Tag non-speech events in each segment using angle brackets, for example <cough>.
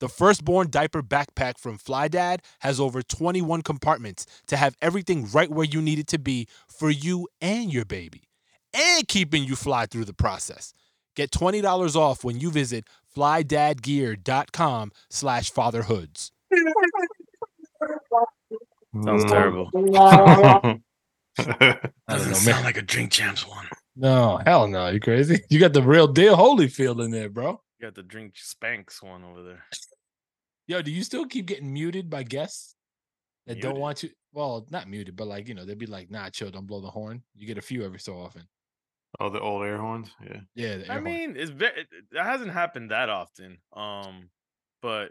The firstborn diaper backpack from Fly Dad has over 21 compartments to have everything right where you need it to be for you and your baby, and keeping you fly through the process. Get $20 off when you visit flydadgear.com slash fatherhoods. Sounds terrible. <laughs> <laughs> I Doesn't sound like a drink champs one. No, hell no. You crazy? You got the real deal Holyfield in there, bro. You got the Drink Champs one over there. Yo, do you still keep getting muted by guests that don't want you? Well, not muted, but like, you know, they'd be like, nah, chill, don't blow the horn. You get a few every so often. Oh, the old air horns. Yeah. Yeah. I horn. mean, it's very, it hasn't happened that often. Um, but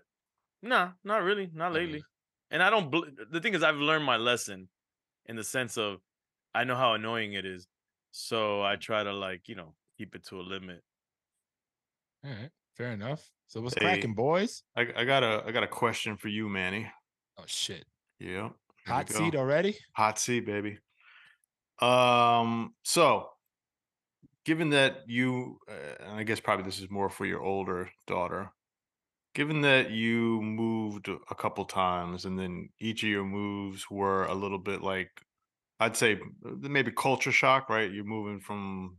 nah, not really, not lately. And I don't. Bl- the thing is, I've learned my lesson, in the sense of, I know how annoying it is, so I try to like you know keep it to a limit. All right. Fair enough. So what's Hey. cracking, boys? I, I got a I got a question for you, Manny. Oh, shit. Yeah. here we Hot go. seat already? Hot seat, baby. Um. So, given that you, uh, and I guess probably this is more for your older daughter. Given that you moved a couple times, and then each of your moves were a little bit like, I'd say uh, maybe culture shock, right? You're moving from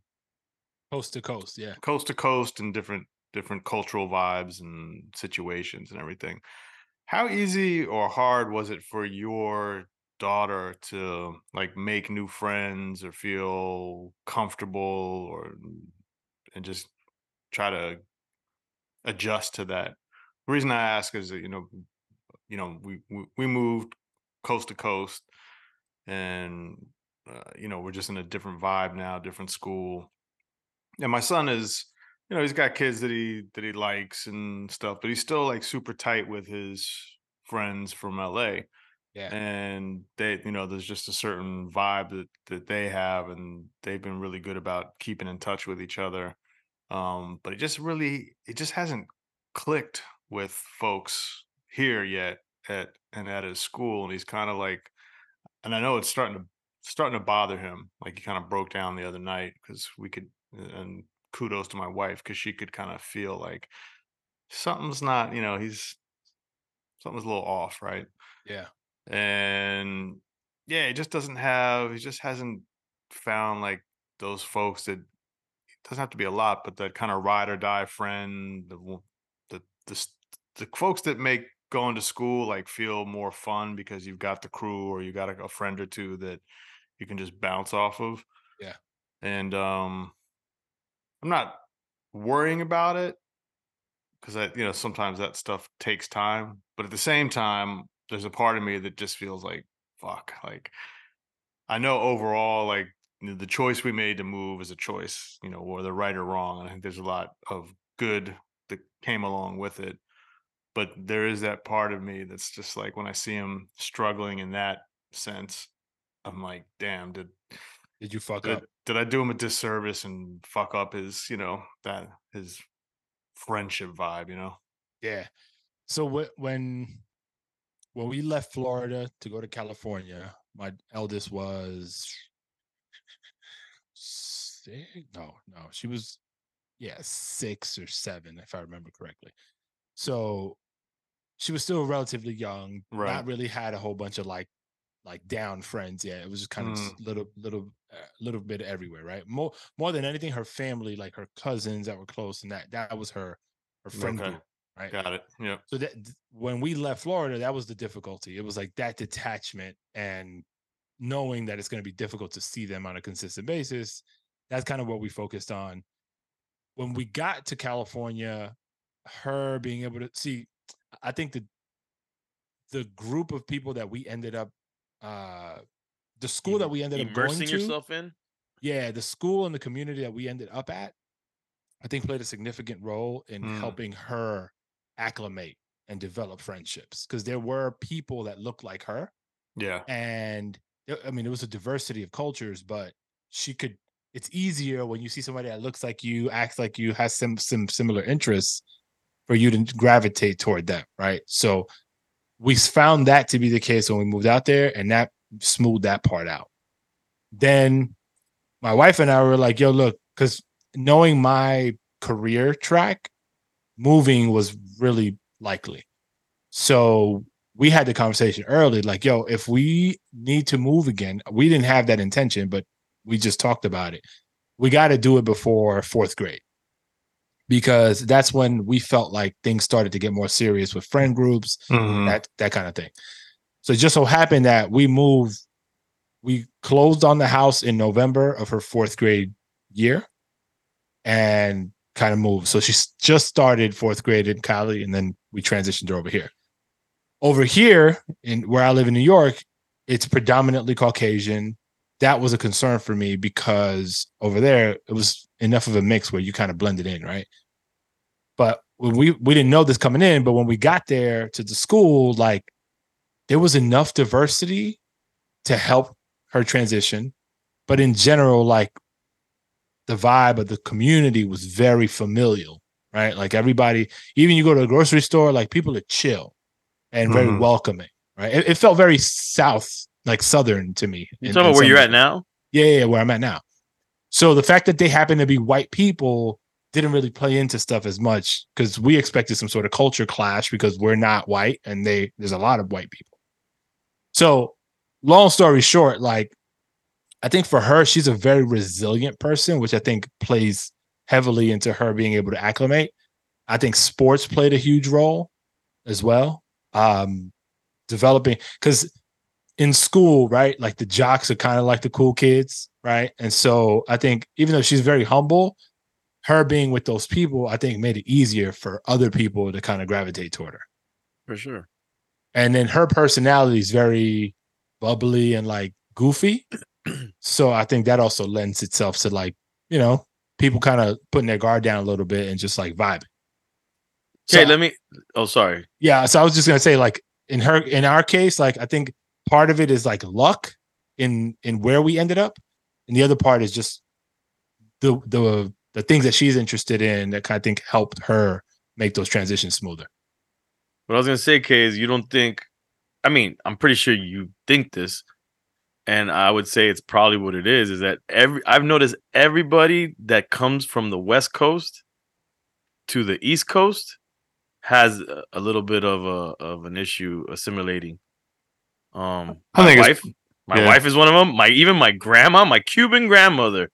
Coast to coast. Yeah. coast to coast and different different cultural vibes and situations and everything. How easy or hard was it for your daughter to like make new friends or feel comfortable or and just try to adjust to that? The reason I ask is that you know, you know, we we, we moved coast to coast, and uh, you know, we're just in a different vibe now, different school. And my son is, you know, he's got kids that he that he likes and stuff, but he's still like super tight with his friends from LA. Yeah. And they, you know, there's just a certain vibe that that they have, and they've been really good about keeping in touch with each other. Um, but it just really, it just hasn't clicked with folks here yet at and at his school, and he's kind of like, and I know it's starting to starting to bother him. Like he kind of broke down the other night because we could, and kudos to my wife because she could kind of feel like something's not, you know, he's something's a little off, right? Yeah. and yeah, he just doesn't have. He just hasn't found like those folks that it doesn't have to be a lot, but that kind of ride or die friend, the the the the folks that make going to school like feel more fun because you've got the crew or you got a, a friend or two that you can just bounce off of. Yeah. and um, I'm not worrying about it because I, you know, sometimes that stuff takes time. But at the same time, there's a part of me that just feels like, fuck. Like, I know overall, like the choice we made to move is a choice, you know, whether right or wrong. And I think there's a lot of good that came along with it. But there is that part of me that's just like when I see him struggling in that sense, I'm like, damn, did Did you fuck did, up? did I do him a disservice and fuck up his, you know, that his friendship vibe, you know? Yeah. So wh- when when we left Florida to go to California, my eldest was six. No, no, she was yeah six or seven if I remember correctly. So she was still relatively young. Right. Not really had a whole bunch of like like down friends. Yeah, it was just kind of just little little uh, little bit everywhere. Right. More more than anything, her family, like her cousins that were close, and that that was her her friend Okay. group. Right. Got it. Yeah. So that when we left Florida, that was the difficulty. It was like that detachment and knowing that it's going to be difficult to see them on a consistent basis. That's kind of what we focused on. When we got to California, her being able to see, I think the the group of people that we ended up uh the school that we ended up going Immersing to yourself in. yeah the school and the community that we ended up at i think played a significant role in Mm. helping her acclimate and develop friendships because there were people that looked like her Yeah. and uh, i mean it was a diversity of cultures but she could it's easier when you see somebody that looks like you acts like you has some some similar interests for you to gravitate toward them right so we found that to be the case when we moved out there and that smoothed that part out. Then my wife and i were like yo look because knowing my career track moving was really likely. So we had the conversation early like yo if we need to move again we didn't have that intention but we just talked about it. We got to do it before fourth grade because that's when we felt like things started to get more serious with friend groups Mhm. that that kind of thing so it just so happened that we moved we closed on the house in november of her fourth grade year and kind of moved so she just started fourth grade in cali and then we transitioned her over here over here in where I live in New York, it's predominantly Caucasian. That was a concern for me because over there it was enough of a mix where you kind of blended in, right? But when we we didn't know this coming in, but when we got there to the school, like there was enough diversity to help her transition. But in general, like the vibe of the community was very familial, right? Like everybody, even you go to a grocery store, like people are chill and very Mhm. welcoming, right? It, it felt very south, like southern to me. You talking about where you're at now? Yeah, yeah, yeah, where I'm at now. So the fact that they happen to be white people didn't really play into stuff as much because we expected some sort of culture clash because we're not white and they there's a lot of white people. So long story short, like I think for her, she's a very resilient person, which I think plays heavily into her being able to acclimate. I think sports played a huge role as well. Um, developing because in school, right? Like the jocks are kind of like the cool kids, right? And so I think even though she's very humble, her being with those people, I think made it easier for other people to kind of gravitate toward her. For sure. And then her personality is very bubbly and like goofy. <clears throat> so I think that also lends itself to like, you know, people kind of putting their guard down a little bit and just like vibing. Okay, So- let me. Oh, sorry. yeah so i was just gonna say like in her in our case like i think part of it is like luck in in where we ended up and the other part is just the the the things that she's interested in that kind of think helped her make those transitions smoother What I was gonna say, Kay, is you don't think. I mean, I'm pretty sure you think this, and I would say it's probably what it is. Is that every I've noticed everybody that comes from the West Coast to the East Coast has a, a little bit of a of an issue assimilating. Um, I my think wife, my yeah. wife is one of them. My even my grandma, my Cuban grandmother,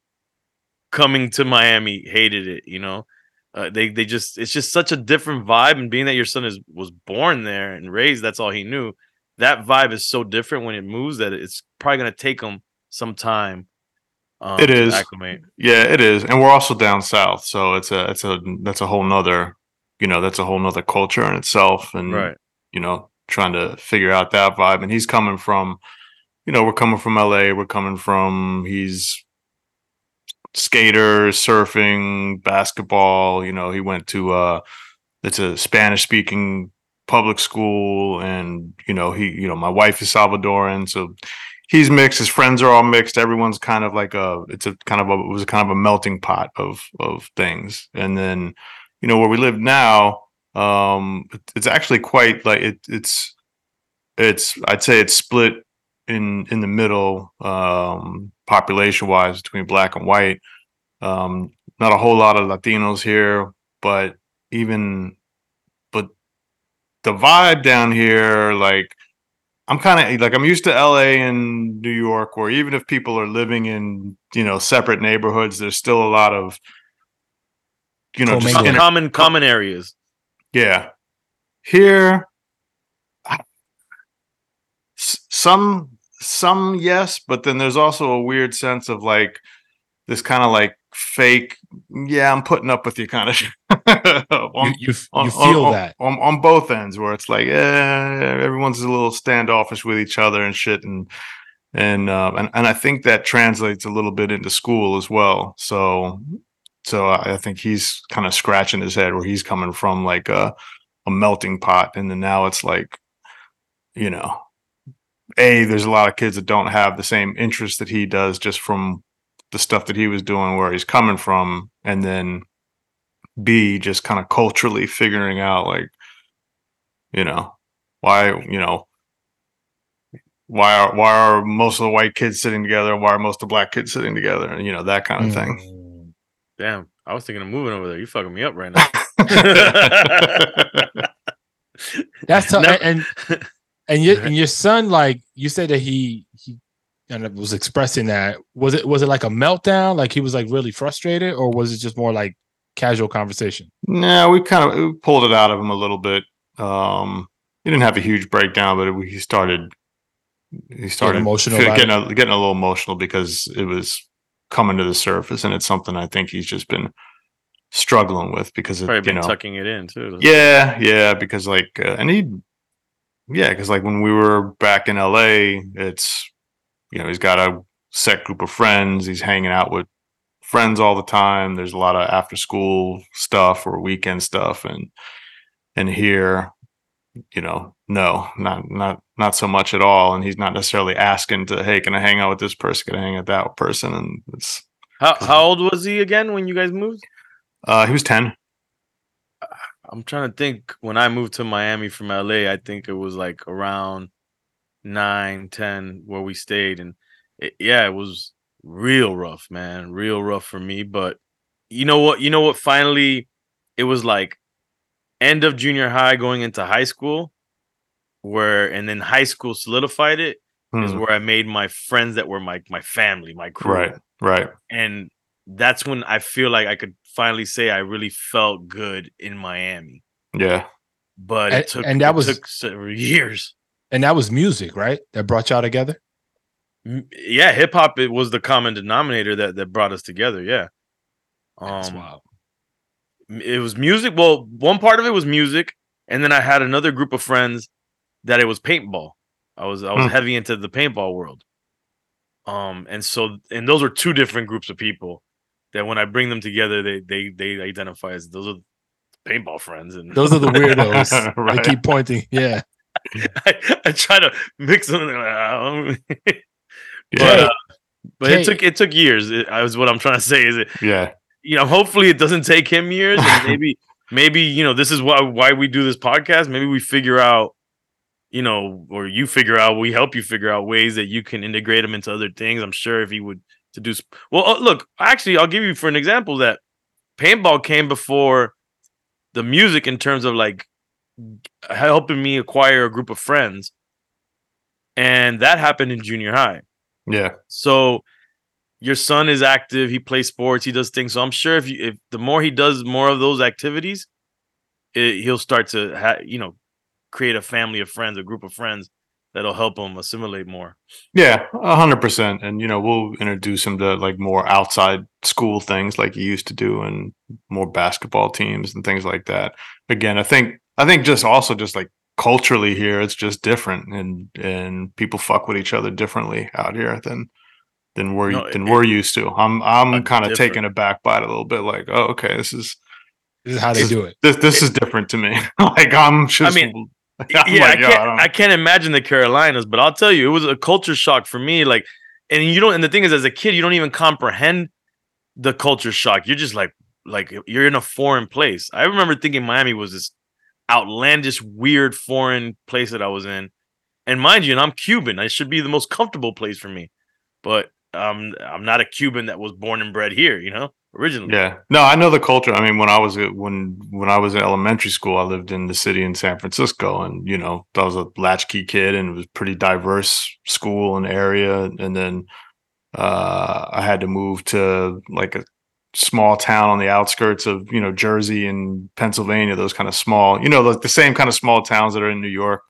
coming to Miami hated it. You know, uh, they they just it's just such a different vibe and being that your son is was born there and raised that's all he knew that vibe is so different when it moves that it's probably going to take him some time um, It to is. acclimate Yeah, it is, and we're also down south, so it's a it's a that's a whole nother, you know, that's a whole nother culture in itself, and right you know, trying to figure out that vibe. And he's coming from, you know, we're coming from LA, we're coming from he's skater, surfing, basketball. You know, he went to uh, it's a Spanish speaking public school, and you know, he, you know, my wife is Salvadoran, so he's mixed. His friends are all mixed. Everyone's kind of like a, it's a kind of a, it was kind of a melting pot of of things. And then, you know, where we live now, um, it's actually quite like it, it's, it's, I'd say it's split in in the middle, um, population wise between black and white. Um, not a whole lot of Latinos here, but even, but the vibe down here, like I'm kind of like I'm used to LA and New York, where even if people are living in you know separate neighborhoods, there's still a lot of you know just common common areas yeah. Here, some some yes, but then there's also a weird sense of like this kind of like fake. Yeah, I'm putting up with you kind <laughs> of. you, you, you feel on, that on, on both ends, where it's like, eh, everyone's a little standoffish with each other and shit, and and uh, and and I think that translates a little bit into school as well. So so I think he's kind of scratching his head where he's coming from like a a melting pot, and then now it's like, you know, a there's a lot of kids that don't have the same interest that he does just from the stuff that he was doing where he's coming from, and then b just kind of culturally figuring out like, you know, why you know why are why are most of the white kids sitting together? Why are most of the black kids sitting together? And you know that kind of thing. Mm. Damn, I was thinking of moving over there. You fucking me up right now. <laughs> That's tough. <laughs> No. And and your <laughs> and your son, like you said that he he kind of was expressing that. Was it was it like a meltdown? Like he was like really frustrated, or was it just more like casual conversation? No, we kind of we pulled it out of him a little bit. Um, he didn't have a huge breakdown, but it, he started he started emotional, getting a, getting a little emotional because it was coming to the surface, and it's something I think he's just been struggling with because of, Probably you know tucking it in too. Yeah, yeah, because like uh, and he, yeah, because like when we were back in LA, it's you know he's got a set group of friends. He's hanging out with friends all the time. There's a lot of after school stuff or weekend stuff, and and here you know, no, not not not so much at all. And he's not necessarily asking to, hey, can I hang out with this person? Can I hang out with that person? And it's how how old was he again when you guys moved? Uh, he was ten. I'm trying to think. When I moved to Miami from LA, I think it was like around nine, ten, where we stayed, and it, yeah, it was real rough, man, real rough for me. But you know what? You know what? Finally, it was like end of junior high going into high school where and then high school solidified it hmm. is where I made my friends that were my my family, my crew. Right. Right. And that's when I feel like I could finally say I really felt good in Miami. Yeah. But and, it took and that was took several years. And that was music, right? That brought y'all together? Yeah, hip hop it was the common denominator that that brought us together. Yeah. Um, That's wild it was music. Well, one part of it was music, and then I had another group of friends that it was paintball. I was I was hmm. heavy into the paintball world. Um, and so and those are two different groups of people that when I bring them together, they they they identify as those are paintball friends, and those are the weirdos. <laughs> right. I keep pointing, yeah. <laughs> I, I try to mix them. <laughs> but uh, but it took it took years. It, I was what I'm trying to say is it. Yeah you know, hopefully it doesn't take him years, and maybe maybe you know this is why why we do this podcast. Maybe we figure out, you know, or you figure out, we help you figure out ways that you can integrate him into other things. I'm sure if he would to do well, uh, look, actually, I'll give you for an example that paintball came before the music in terms of like helping me acquire a group of friends, and that happened in junior high. Yeah. So your son is active. He plays sports. He does things. So I'm sure if you, if the more he does more of those activities, it, he'll start to ha- you know create a family of friends, a group of friends that'll help him assimilate more. Yeah, a hundred percent. And you know, we'll introduce him to like more outside school things like he used to do, and more basketball teams and things like that. Again, I think I think just also just like culturally here, it's just different, and and people fuck with each other differently out here than than we're no, than it, we're used to. I'm I'm kind of taken aback by it a little bit. Like, oh, okay, this is this is how they do it. This this it, is different to me. <laughs> like I'm just. I mean, I'm <laughs> yeah, like, I, can't, I, I, can't imagine the Carolinas, but I'll tell you, it was a culture shock for me. Like, and you don't. And the thing is, as a kid, you don't even comprehend the culture shock. You're just like, like you're in a foreign place. I remember thinking Miami was this outlandish, weird, foreign place that I was in. And mind you, and I'm Cuban. I should be the most comfortable place for me. But I'm I'm not a Cuban that was born and bred here, you know, originally. Yeah, no, I know the culture. I mean, when I was when when I was in elementary school, I lived in the city in San Francisco, and you know, I was a latchkey kid, and it was pretty diverse school and area. And then uh, I had to move to like a small town on the outskirts of you know Jersey and Pennsylvania, those kind of small, you know, like the same kind of small towns that are in New York.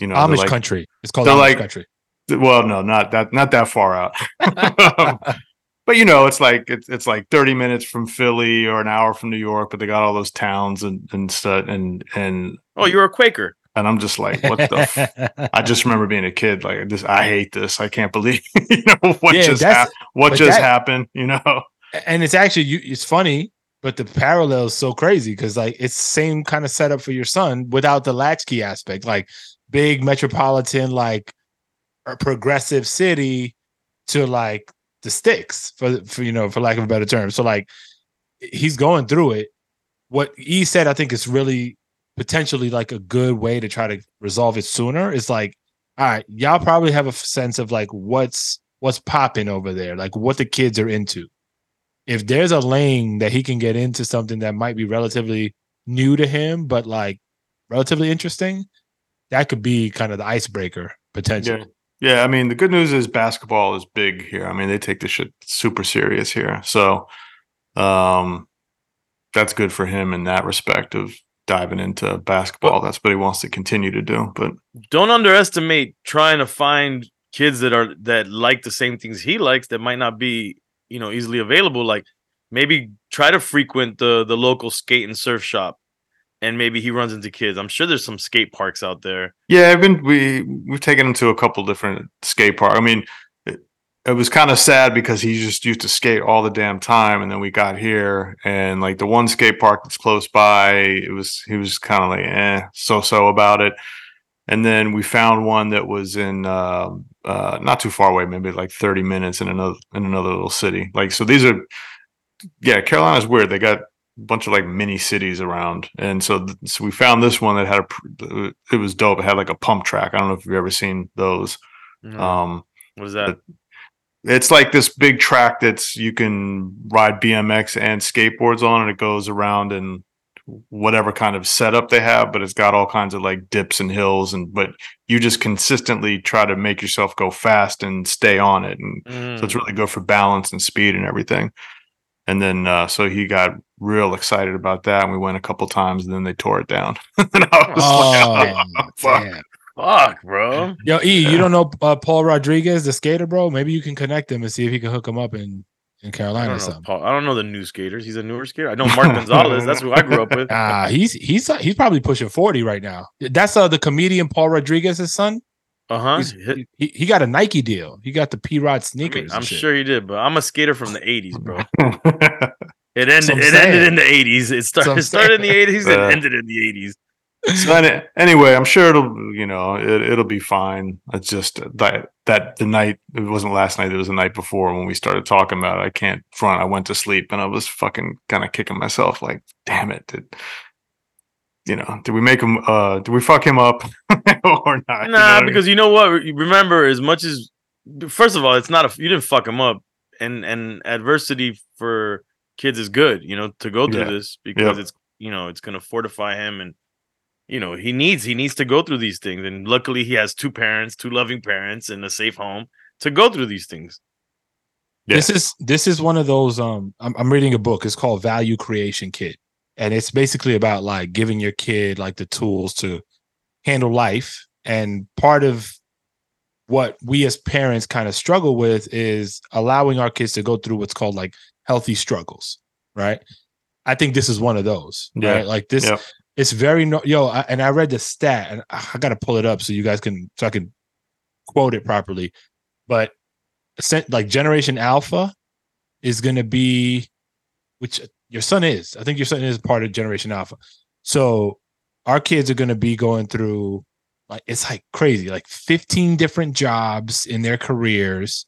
You know, Amish like, country. It's called Amish like, country well, no, not that not that far out. <laughs> <laughs> <laughs> but you know, it's like it's it's like 30 minutes from Philly or an hour from New York, but they got all those towns and and stuff and and Oh, you're a Quaker. and I'm just like, what the f- I just <laughs> remember being a kid, like this. I hate this. I can't believe <laughs> you know what Yeah, just that's- happened. What just that- happened? You know, and it's actually you it's funny but the parallel is so crazy because like it's same kind of setup for your son without the latchkey aspect like big metropolitan like a progressive city to like the sticks for for you know for lack of a better term. So like he's going through it. What he said i think is really potentially like a good way to try to resolve it sooner. Is like all right y'all probably have a sense of like what's what's popping over there like what the kids are into. If there's a lane that he can get into something that might be relatively new to him, but like relatively interesting, that could be kind of the icebreaker potential. yeah, yeah. I mean, the good news is basketball is big here. I mean, they take this shit super serious here, so um, that's good for him in that respect of diving into basketball. That's what he wants to continue to do. But Don't underestimate trying to find kids that are that like the same things he likes that might not be, you know, easily available. Like maybe try to frequent the the local skate and surf shop and maybe he runs into kids. I'm sure there's some skate parks out there. Yeah, I've been we we've taken him to a couple different skate parks. I mean, it, it was kind of sad because he just used to skate all the damn time, and then we got here, and like the one skate park that's close by, it was he was kind of like eh, so so about it. And then we found one that was in uh, uh, not too far away, maybe like thirty minutes in another in another little city. Like so, these are yeah, Carolina's weird. They got bunch of like mini cities around, and so th- so we found this one that had a pr- it was dope. It had like a pump track. I don't know if you've ever seen those. No. Um, what is that? it's like this big track that's you can ride BMX and skateboards on, and it goes around and whatever kind of setup they have, but it's got all kinds of like dips and hills, and but you just consistently try to make yourself go fast and stay on it, and so it's Mm. really good for balance and speed and everything. And then uh, so he got real excited about that, and we went a couple times, and then they tore it down. <laughs> and I was like, Oh, <laughs> fuck. damn. Fuck, bro. Yo, E, you don't know uh, Paul Rodriguez, the skater, bro? Maybe you can connect him and see if he can hook him up in in I Carolina or don't know. something. Paul, I don't know the new skaters. He's a newer skater. I know Mark <laughs> Gonzalez. That's who I grew up with. Ah, he's he's he's probably pushing forty right now. That's uh, the comedian Paul Rodriguez's son. Uh huh. He, he got a Nike deal. He got the P Rod sneakers. and I'm shit. sure he did, but I'm a skater from the '80s, bro. <laughs> It ended. So I'm It ended in the '80s. It So started. It started in the '80s Yeah. and ended in the '80s. so anyway, I'm sure it'll you know it, it'll be fine. It's just that that the night it wasn't last night. It was the night before when we started talking about it. I can't front. I went to sleep and I was fucking kind of kicking myself. Like, damn it! Did you know? Did we make him? uh Did we fuck him up <laughs> or not? You know Nah, I mean? because you know what? Remember, as much as first of all, it's not a you didn't fuck him up, and and adversity for kids is good. You know, to go through Yeah. this because Yep. it's you know it's gonna fortify him and. You know, he needs he needs to go through these things, and luckily he has two parents, two loving parents, and a safe home to go through these things. Yeah. This is this is one of those. Um, I'm, I'm reading a book. It's called Value Creation Kit, and it's basically about like giving your kid like the tools to handle life. And part of what we as parents kind of struggle with is allowing our kids to go through what's called like healthy struggles, right? I think this is one of those, Yeah. right? Like this, Yep. it's very no, yo. I, and I read the stat, and I, I got to pull it up so you guys can so I can quote it properly. But like Generation Alpha is going to be, which your son is. I think your son is part of Generation Alpha. So our kids are going to be going through like it's like crazy, like 15 different jobs in their careers,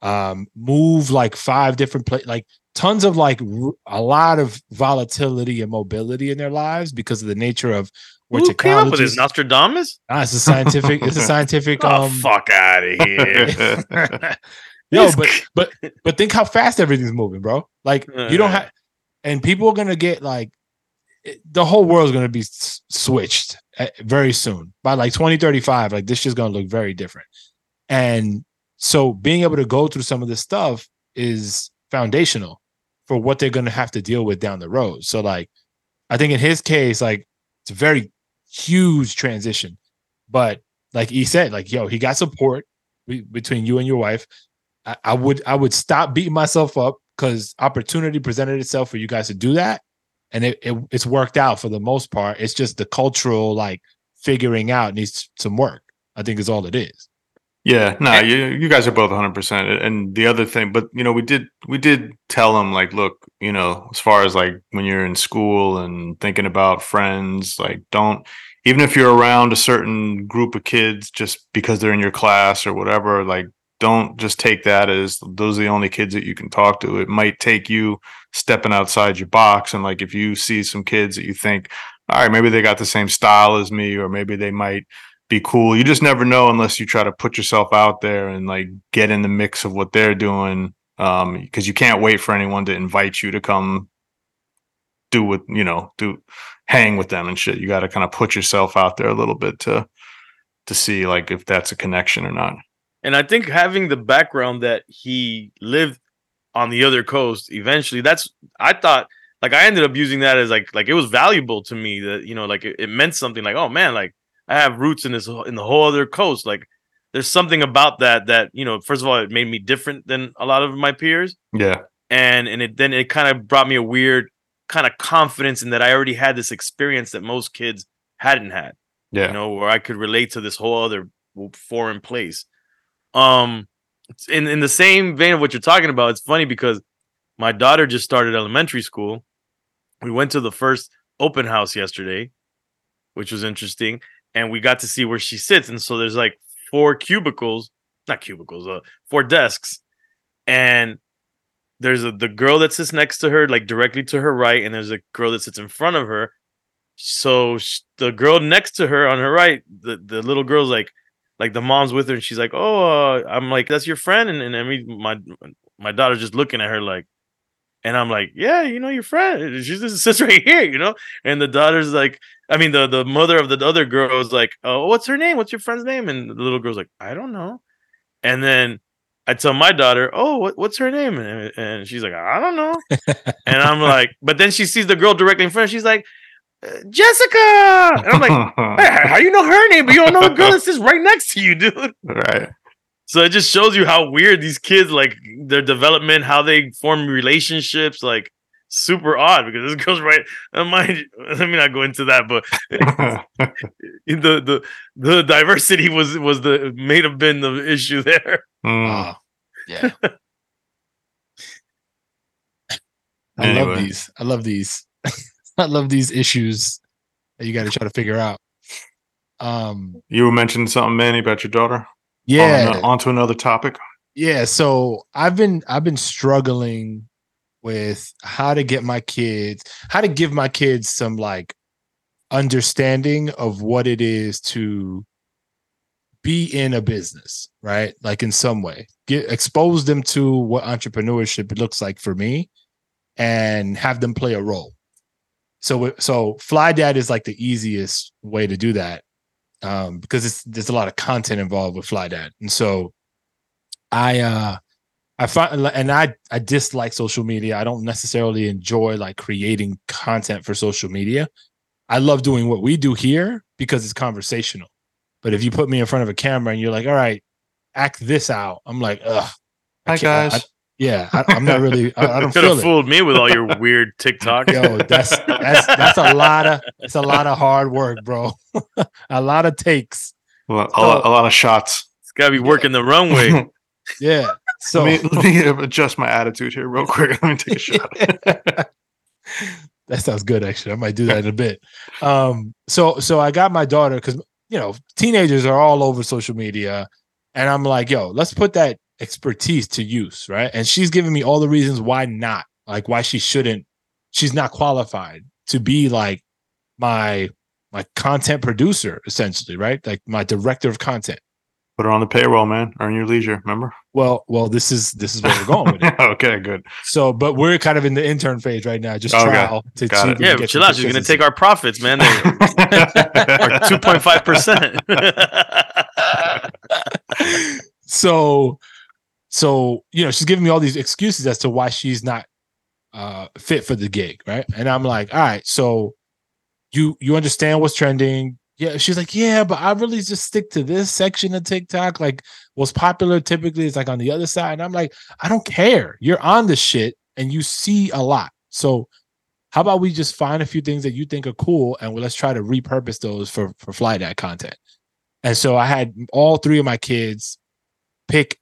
um, move like five different places, like tons of like r- a lot of volatility and mobility in their lives because of the nature of where Who came up with this? Nostradamus? Ah, it's a scientific. It's a <laughs> scientific. Oh, um, fuck out of <laughs> here! Yo, This but but but think how fast everything's moving, bro. Like you don't have, and people are gonna get like the whole world's gonna be switched uh, very soon by like 2035. Like this is gonna look very different, and so being able to go through some of this stuff is foundational for what they're gonna have to deal with down the road. So like, I think in his case, like it's a very huge transition, but like he said, like yo, he got support be- between you and your wife. I, I would I would stop beating myself up because opportunity presented itself for you guys to do that, and it, it it's worked out for the most part. It's just the cultural like figuring out needs some work. I think is all it is. Yeah, no, you you guys are both 100. percent And the other thing, but you know, we did we did tell them like, look, you know, as far as like when you're in school and thinking about friends, like don't even if you're around a certain group of kids just because they're in your class or whatever, like don't just take that as those are the only kids that you can talk to. It might take you stepping outside your box and like if you see some kids that you think, all right, maybe they got the same style as me, or maybe they might be cool. You just never know unless you try to put yourself out there and like get in the mix of what they're doing. Um, because you can't wait for anyone to invite you to come do what you know, do hang with them and shit. You got to kind of put yourself out there a little bit to to see like if that's a connection or not. And I think having the background that he lived on the other coast, eventually, that's I thought like I ended up using that as like like it was valuable to me that you know like it, it meant something like oh man like I have roots in this in the whole other coast like there's something about that that you know first of all it made me different than a lot of my peers Yeah. and and it then it kind of brought me a weird kind of confidence in that I already had this experience that most kids hadn't had Yeah. you know where I could relate to this whole other foreign place um in in the same vein of what you're talking about it's funny because my daughter just started elementary school. We went to the first open house yesterday which was interesting and we got to see where she sits and so there's like four cubicles not cubicles uh four desks and there's a the girl that sits next to her like directly to her right and there's a girl that sits in front of her. So sh- the girl next to her on her right the, the little girl's like like the mom's with her and she's like oh uh, i'm like that's your friend and, and I mean my my daughter's just looking at her like and i'm like yeah you know your friend <laughs> and she just sits right here you know? And the daughter's like i mean the the mother of the other girl is like oh what's her name? What's your friend's name? And the little girl's like i don't know. And then i tell my daughter oh what, what's her name? And, and she's like i don't know. <laughs> And i'm like but then she sees the girl directly in front of her, she's like "Uh, jessica and i'm like <laughs> "Hey, how you know her name but you don't know the girl that sits right next to you dude right. so it just shows you how weird these kids like their development, how they form relationships, like super odd because this <laughs> goes right. Uh, mind, you- <laughs> let me not go into that, but the the the diversity was was the may have been the issue there. Mm. Ah, yeah. I Anyway. love these. I love these. <laughs> I love these issues that you got to try to figure out. Um, You were mentioning something, Manny, about your daughter. yeah, On, on to another topic. yeah. So I've been I've been struggling with how to get my kids, how to give my kids some like understanding of what it is to be in a business, right? Like in some way, get expose them to what entrepreneurship looks like for me, and have them play a role. So, so Fly Dad is like the easiest way to do that, um, because it's there's a lot of content involved with Fly Dad, and so I uh I find and I I dislike social media. I don't necessarily enjoy like creating content for social media. I love doing what we do here because it's conversational. But if you put me in front of a camera and you're like, "All right, act this out," I'm like, "Ugh." Hi guys. Yeah, I, I'm not really. I, I <laughs> don't Could feel have it. fooled me with all your <laughs> weird TikTok. Yo, that's that's that's a lot of it's a lot of hard work, bro. <laughs> a lot of takes. a, lot, a lot- a lot of shots. It's gotta be working the runway. Yeah. So let, me, let me adjust my attitude here real quick. Let me take a shot. that sounds good actually. I might do that in a bit. Um so so I got my daughter because you know teenagers are all over social media and I'm like, yo, let's put that expertise to use, right? And she's giving me all the reasons why not, like why she shouldn't, she's not qualified to be like my my content producer, essentially, right? Like my director of content. Put her on the payroll, man. Earn your leisure. Remember? Well, well, this is this is where we're going with it. <laughs> okay, good. So, but we're kind of in the intern phase right now, just Okay. trial to Got see it. if yeah, but get chill some out. She's gonna take our profits, man. Our <laughs> two point five percent. <laughs> so so you know she's giving me all these excuses as to why she's not uh fit for the gig right and i'm like all right so you you understand what's trending Yeah, she's like, yeah, but I really just stick to this section of TikTok. Like, what's popular typically is like on the other side. And I'm like, I don't care. You're on the shit and you see a lot. So, how about we just find a few things that you think are cool and let's try to repurpose those for for fly dad content. And so I had all three of my kids pick,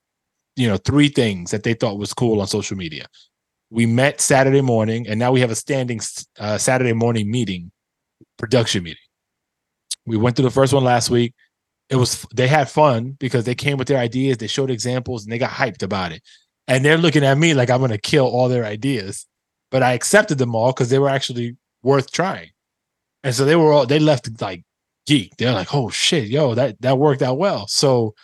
you know, three things that they thought was cool on social media. We met Saturday morning, and now we have a standing uh, Saturday morning meeting, production meeting we went through the first one last week. It was they had fun because they came with their ideas, they showed examples, and they got hyped about it. And they're looking at me like I'm gonna kill all their ideas. But I accepted them all because they were actually worth trying. And so they were all they left like geek. They're like, oh shit, yo, that that worked out well. So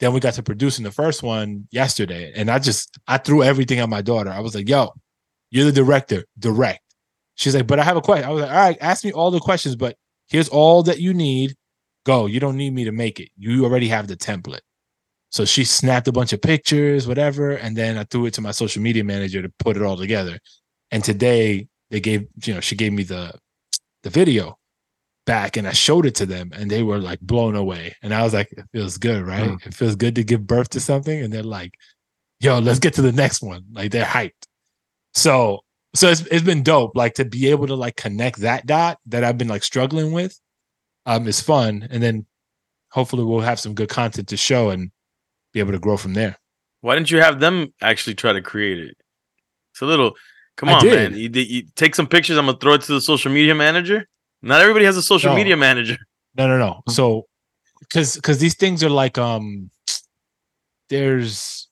then we got to producing the first one yesterday. And I just I threw everything at my daughter. I was like, yo, you're the director, direct. She's like, but I have a question. I was like, all right, ask me all the questions, but Here's all that you need. Go. You don't need me to make it. You already have the template. So she snapped a bunch of pictures, whatever, and then I threw it to my social media manager to put it all together. And today they gave, you know, she gave me the the video back and I showed it to them and they were like blown away. And I was like, it feels good, right? Mm. It feels good to give birth to something. And they're like, yo, let's get to the next one. Like they're hyped. So so it's, it's been dope like to be able to like connect that dot that i've been like struggling with um is fun and then hopefully we'll have some good content to show and be able to grow from there why didn't you have them actually try to create it it's a little come on man you, you take some pictures i'm gonna throw it to the social media manager not everybody has a social no. media manager no no no so because because these things are like um there's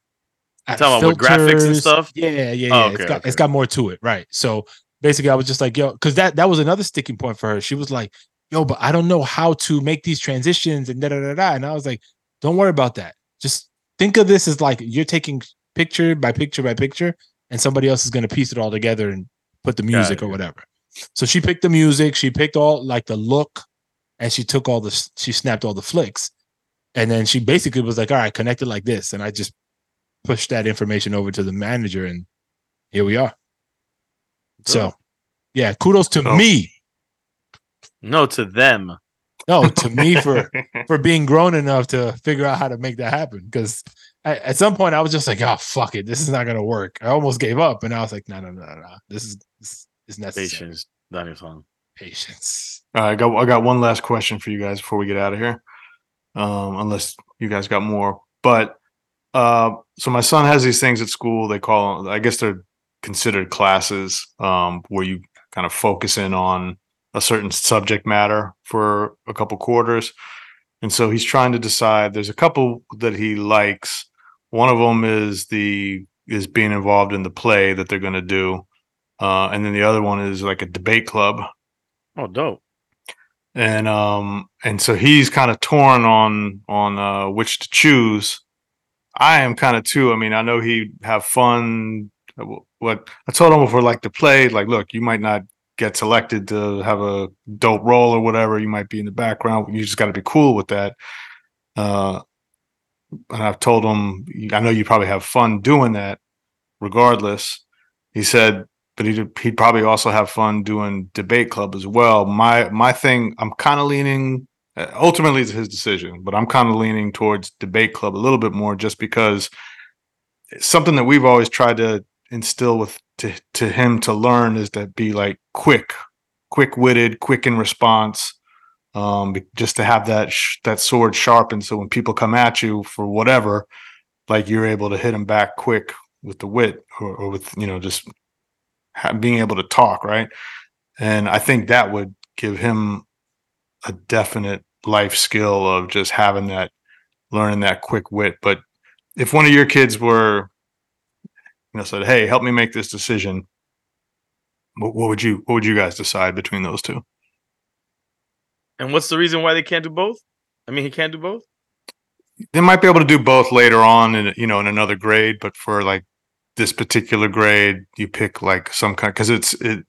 talking about graphics and stuff. Yeah, yeah, yeah. Oh, okay, it's got okay. it's got more to it, right? So basically, I was just like, yo, because that that was another sticking point for her. She was like, yo, but I don't know how to make these transitions and da da da da. And I was like, don't worry about that. Just think of this as like you're taking picture by picture by picture, and somebody else is going to piece it all together and put the music or whatever. So she picked the music, she picked all like the look, and she took all the she snapped all the flicks. And then she basically was like, all right, connect it like this. And I just pushed that information over to the manager, and here we are. So, yeah, kudos to oh. me. No, to them. No, to me <laughs> for for being grown enough to figure out how to make that happen. Because at some point I was just like, oh fuck it, this is not gonna work. I almost gave up, and I was like, no, no, no, no, this is this is necessary. Patience, Daniel-san. Patience. I got I got one last question for you guys before we get out of here. Um, unless you guys got more, but uh, so my son has these things at school. They call, I guess they're considered classes, um, where you kind of focus in on a certain subject matter for a couple quarters. And so he's trying to decide. There's a couple that he likes. One of them is the is being involved in the play that they're going to do, uh, and then the other one is like a debate club. Oh, dope! And um, and so he's kind of torn on on uh, which to choose I am kind of too. I mean, I know he have fun. Uh, what I told him for like to play, like, look, you might not get selected to have a dope role or whatever. You might be in the background. You just got to be cool with that. Uh, and I've told him, I know you probably have fun doing that, regardless. He said, but he'd he'd probably also have fun doing debate club as well. My my thing, I'm kind of leaning uh, ultimately it's his decision, but I'm kind of leaning towards debate club a little bit more just because it's something that we've always tried to instill with to, to him to learn is to be like quick, quick witted, quick in response. Um, just to have that sh- that sword sharpened, so when people come at you for whatever, like you're able to hit them back quick with the wit or, or with you know just being able to talk, right? And I think that would give him a definite life skill of just having that learning that quick wit. But if one of your kids were you know said hey help me make this decision what, what would you what would you guys decide between those two? And what's the reason why they can't do both? I mean he can't do both? They might be able to do both later on in you know in another grade but for like this particular grade you pick like some kind because it's it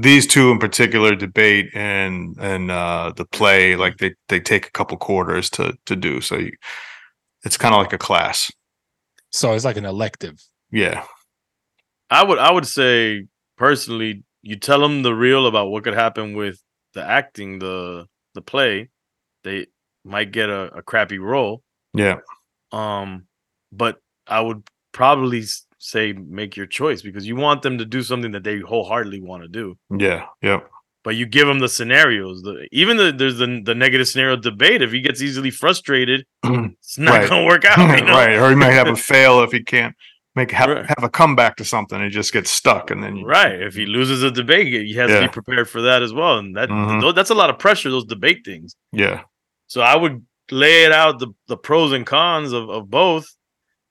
these two in particular debate and and uh the play like they they take a couple quarters to to do so you, it's kind of like a class so it's like an elective yeah i would i would say personally you tell them the real about what could happen with the acting the the play they might get a, a crappy role. Yeah. Um, but I would probably s- say make your choice because you want them to do something that they wholeheartedly want to do. Yeah. Yep. But you give them the scenarios. The, even the there's the the negative scenario debate. If he gets easily frustrated, <clears throat> it's not Right. gonna work out. You <laughs> know? right. Or he might have a <laughs> fail if he can't make have, Right. have a comeback to something. He just gets stuck, and then you, Right. If he loses a debate, he has to be prepared for that as well. And that Mhm. that's a lot of pressure. Those debate things. Yeah. So I would lay it out the, the pros and cons of, of both,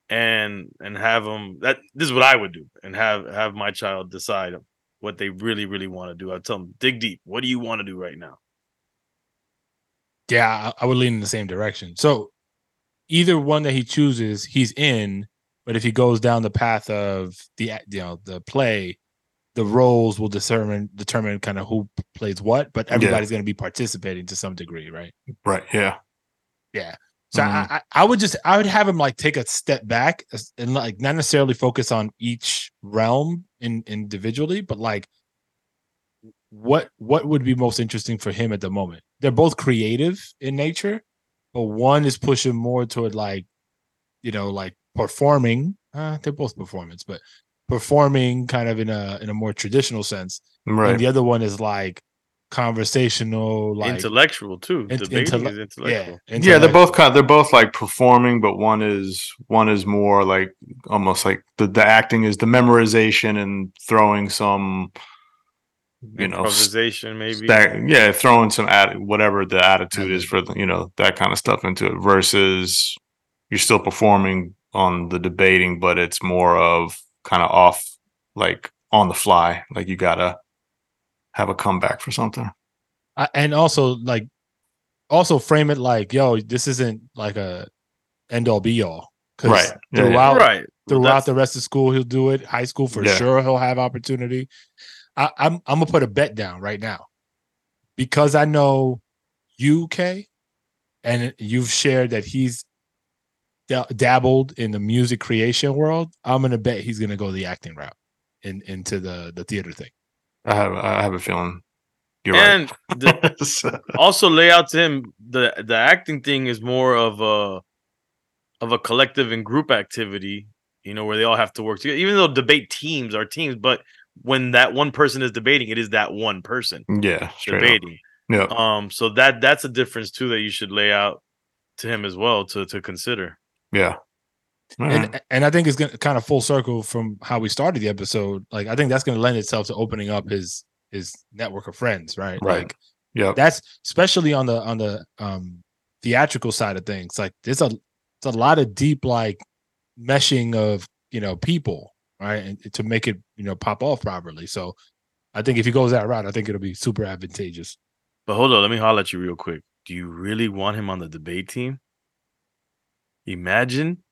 and and have them. That this is what I would do, and have have my child decide what they really really want to do. I tell them dig deep. What do you want to do right now? Yeah, I, would lean in the same direction. So either one that he chooses, he's in. But if he goes down the path of the you know the play, the roles will determine determine kind of who plays what. But everybody's going to be participating to some degree, right? Right. Yeah. Yeah. So Mhm. I, I I would just I would have him like take a step back and like not necessarily focus on each realm in individually, but like what what would be most interesting for him at the moment. They're both creative in nature, but one is pushing more toward like you know like performing. Uh, they're both performance, but performing kind of in a in a more traditional sense. Right. And the other one is like conversational, like intellectual too. int- Debating intelle- is intellectual. yeah, Yeah, they're both kind. They're both like performing, but one is one is more like almost like the the acting is the memorization and throwing some, you know, s- improvisation maybe. that yeah, throwing some at whatever the attitude is for the, you know that kind of stuff into it. Versus you're still performing on the debating, but it's more of kind of off, like on the fly. Like you gotta have a comeback for something. I, and also like also frame it like yo this isn't like a end all be all 'Cause Right. Yeah, yeah. throughout right. Throughout that's- the rest of school he'll do it high school for Yeah. sure he'll have opportunity I, i'm i'm gonna put a bet down right now because i know you Kay, and you've shared that he's dabbled in the music creation world i'm gonna bet he's gonna go the acting route in into the the theater thing I have I have a feeling you're and the, right. <laughs> So- also lay out to him the the acting thing is more of a of a collective and group activity you know where they all have to work together even though debate teams are teams but when that one person is debating it is that one person yeah, debating Yeah. um so that that's a difference too that you should lay out to him as well to to consider Yeah. Right. and and I think it's gonna kind of full circle from how we started the episode. Like I think that's gonna lend itself to opening up his his network of friends, right? Right. Like yeah. that's especially on the on the um theatrical side of things. Like there's a it's a lot of deep like meshing of you know people, right? And to make it you know pop off properly. So I think if he goes that route, I think it'll be super advantageous. but hold on let me holler at you real quick do you really want him on the debate team imagine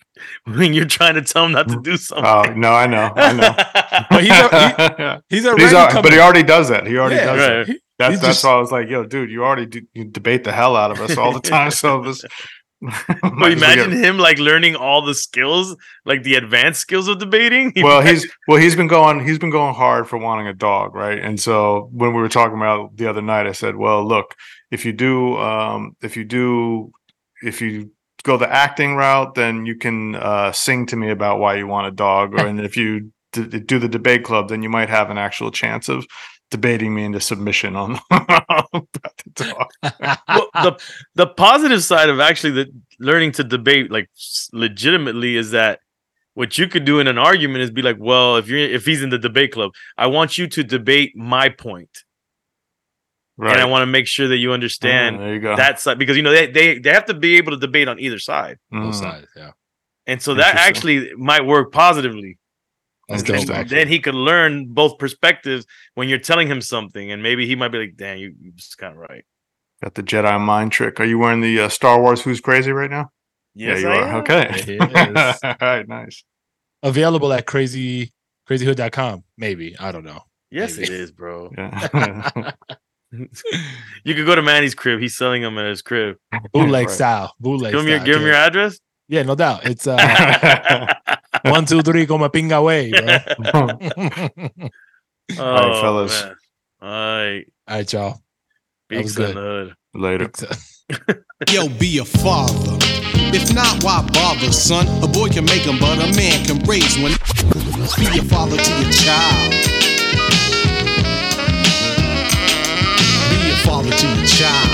<laughs> when you're trying to tell him not to do something Oh no, I know, I know. <laughs> But he's a- <laughs> Yeah. He's But already he's al- but he already does that. He already Yeah, does right. that. That's He's that's just- why I was like, yo, dude, you already do, you debate the hell out of us all the time. So this. But imagine him like learning all the skills, like the advanced skills of debating. well he's well he's been going he's been going hard for wanting a dog right and so when we were talking about the other night i said well look if you do um if you do if you go the acting route then you can uh sing to me about why you want a dog. Or <laughs> and if you d- do the debate club then you might have an actual chance of debating me into submission on <laughs> about the dog. <laughs> Well, the the positive side of actually the learning to debate like legitimately is that what you could do in an argument is be like, well, if you're if he's in the debate club, I want you to debate my point, right and I want to make sure that you understand there you go that side because you know they, they they have to be able to debate on either side, Both Mhm. sides, yeah. and so that actually might work positively. That's And dope. Then he could learn both perspectives when you're telling him something, and maybe he might be like, "Damn, you, you just kind of right." got the jedi mind trick are you wearing the uh, star wars who's crazy right now Yes, yeah, you I are. am. Okay. It <laughs> is. All right, nice. Available at crazy crazyhood.com, maybe. I don't know. Yes, it Maybe. is, bro. Yeah. <laughs> <laughs> <laughs> you could go to Manny's crib. He's selling them at his crib. Bootleg Right. style. Bootleg Give him your style. give him your address. Yeah, no doubt. It's uh <laughs> one, two, three, como pinga way, bro. <laughs> oh, fellas. man. All right, All right, y'all. That was good. the hood. Later. Yo, be a father. If not, why bother, son? A boy can make 'em, but a man can raise one. Be a father to your child. To your child.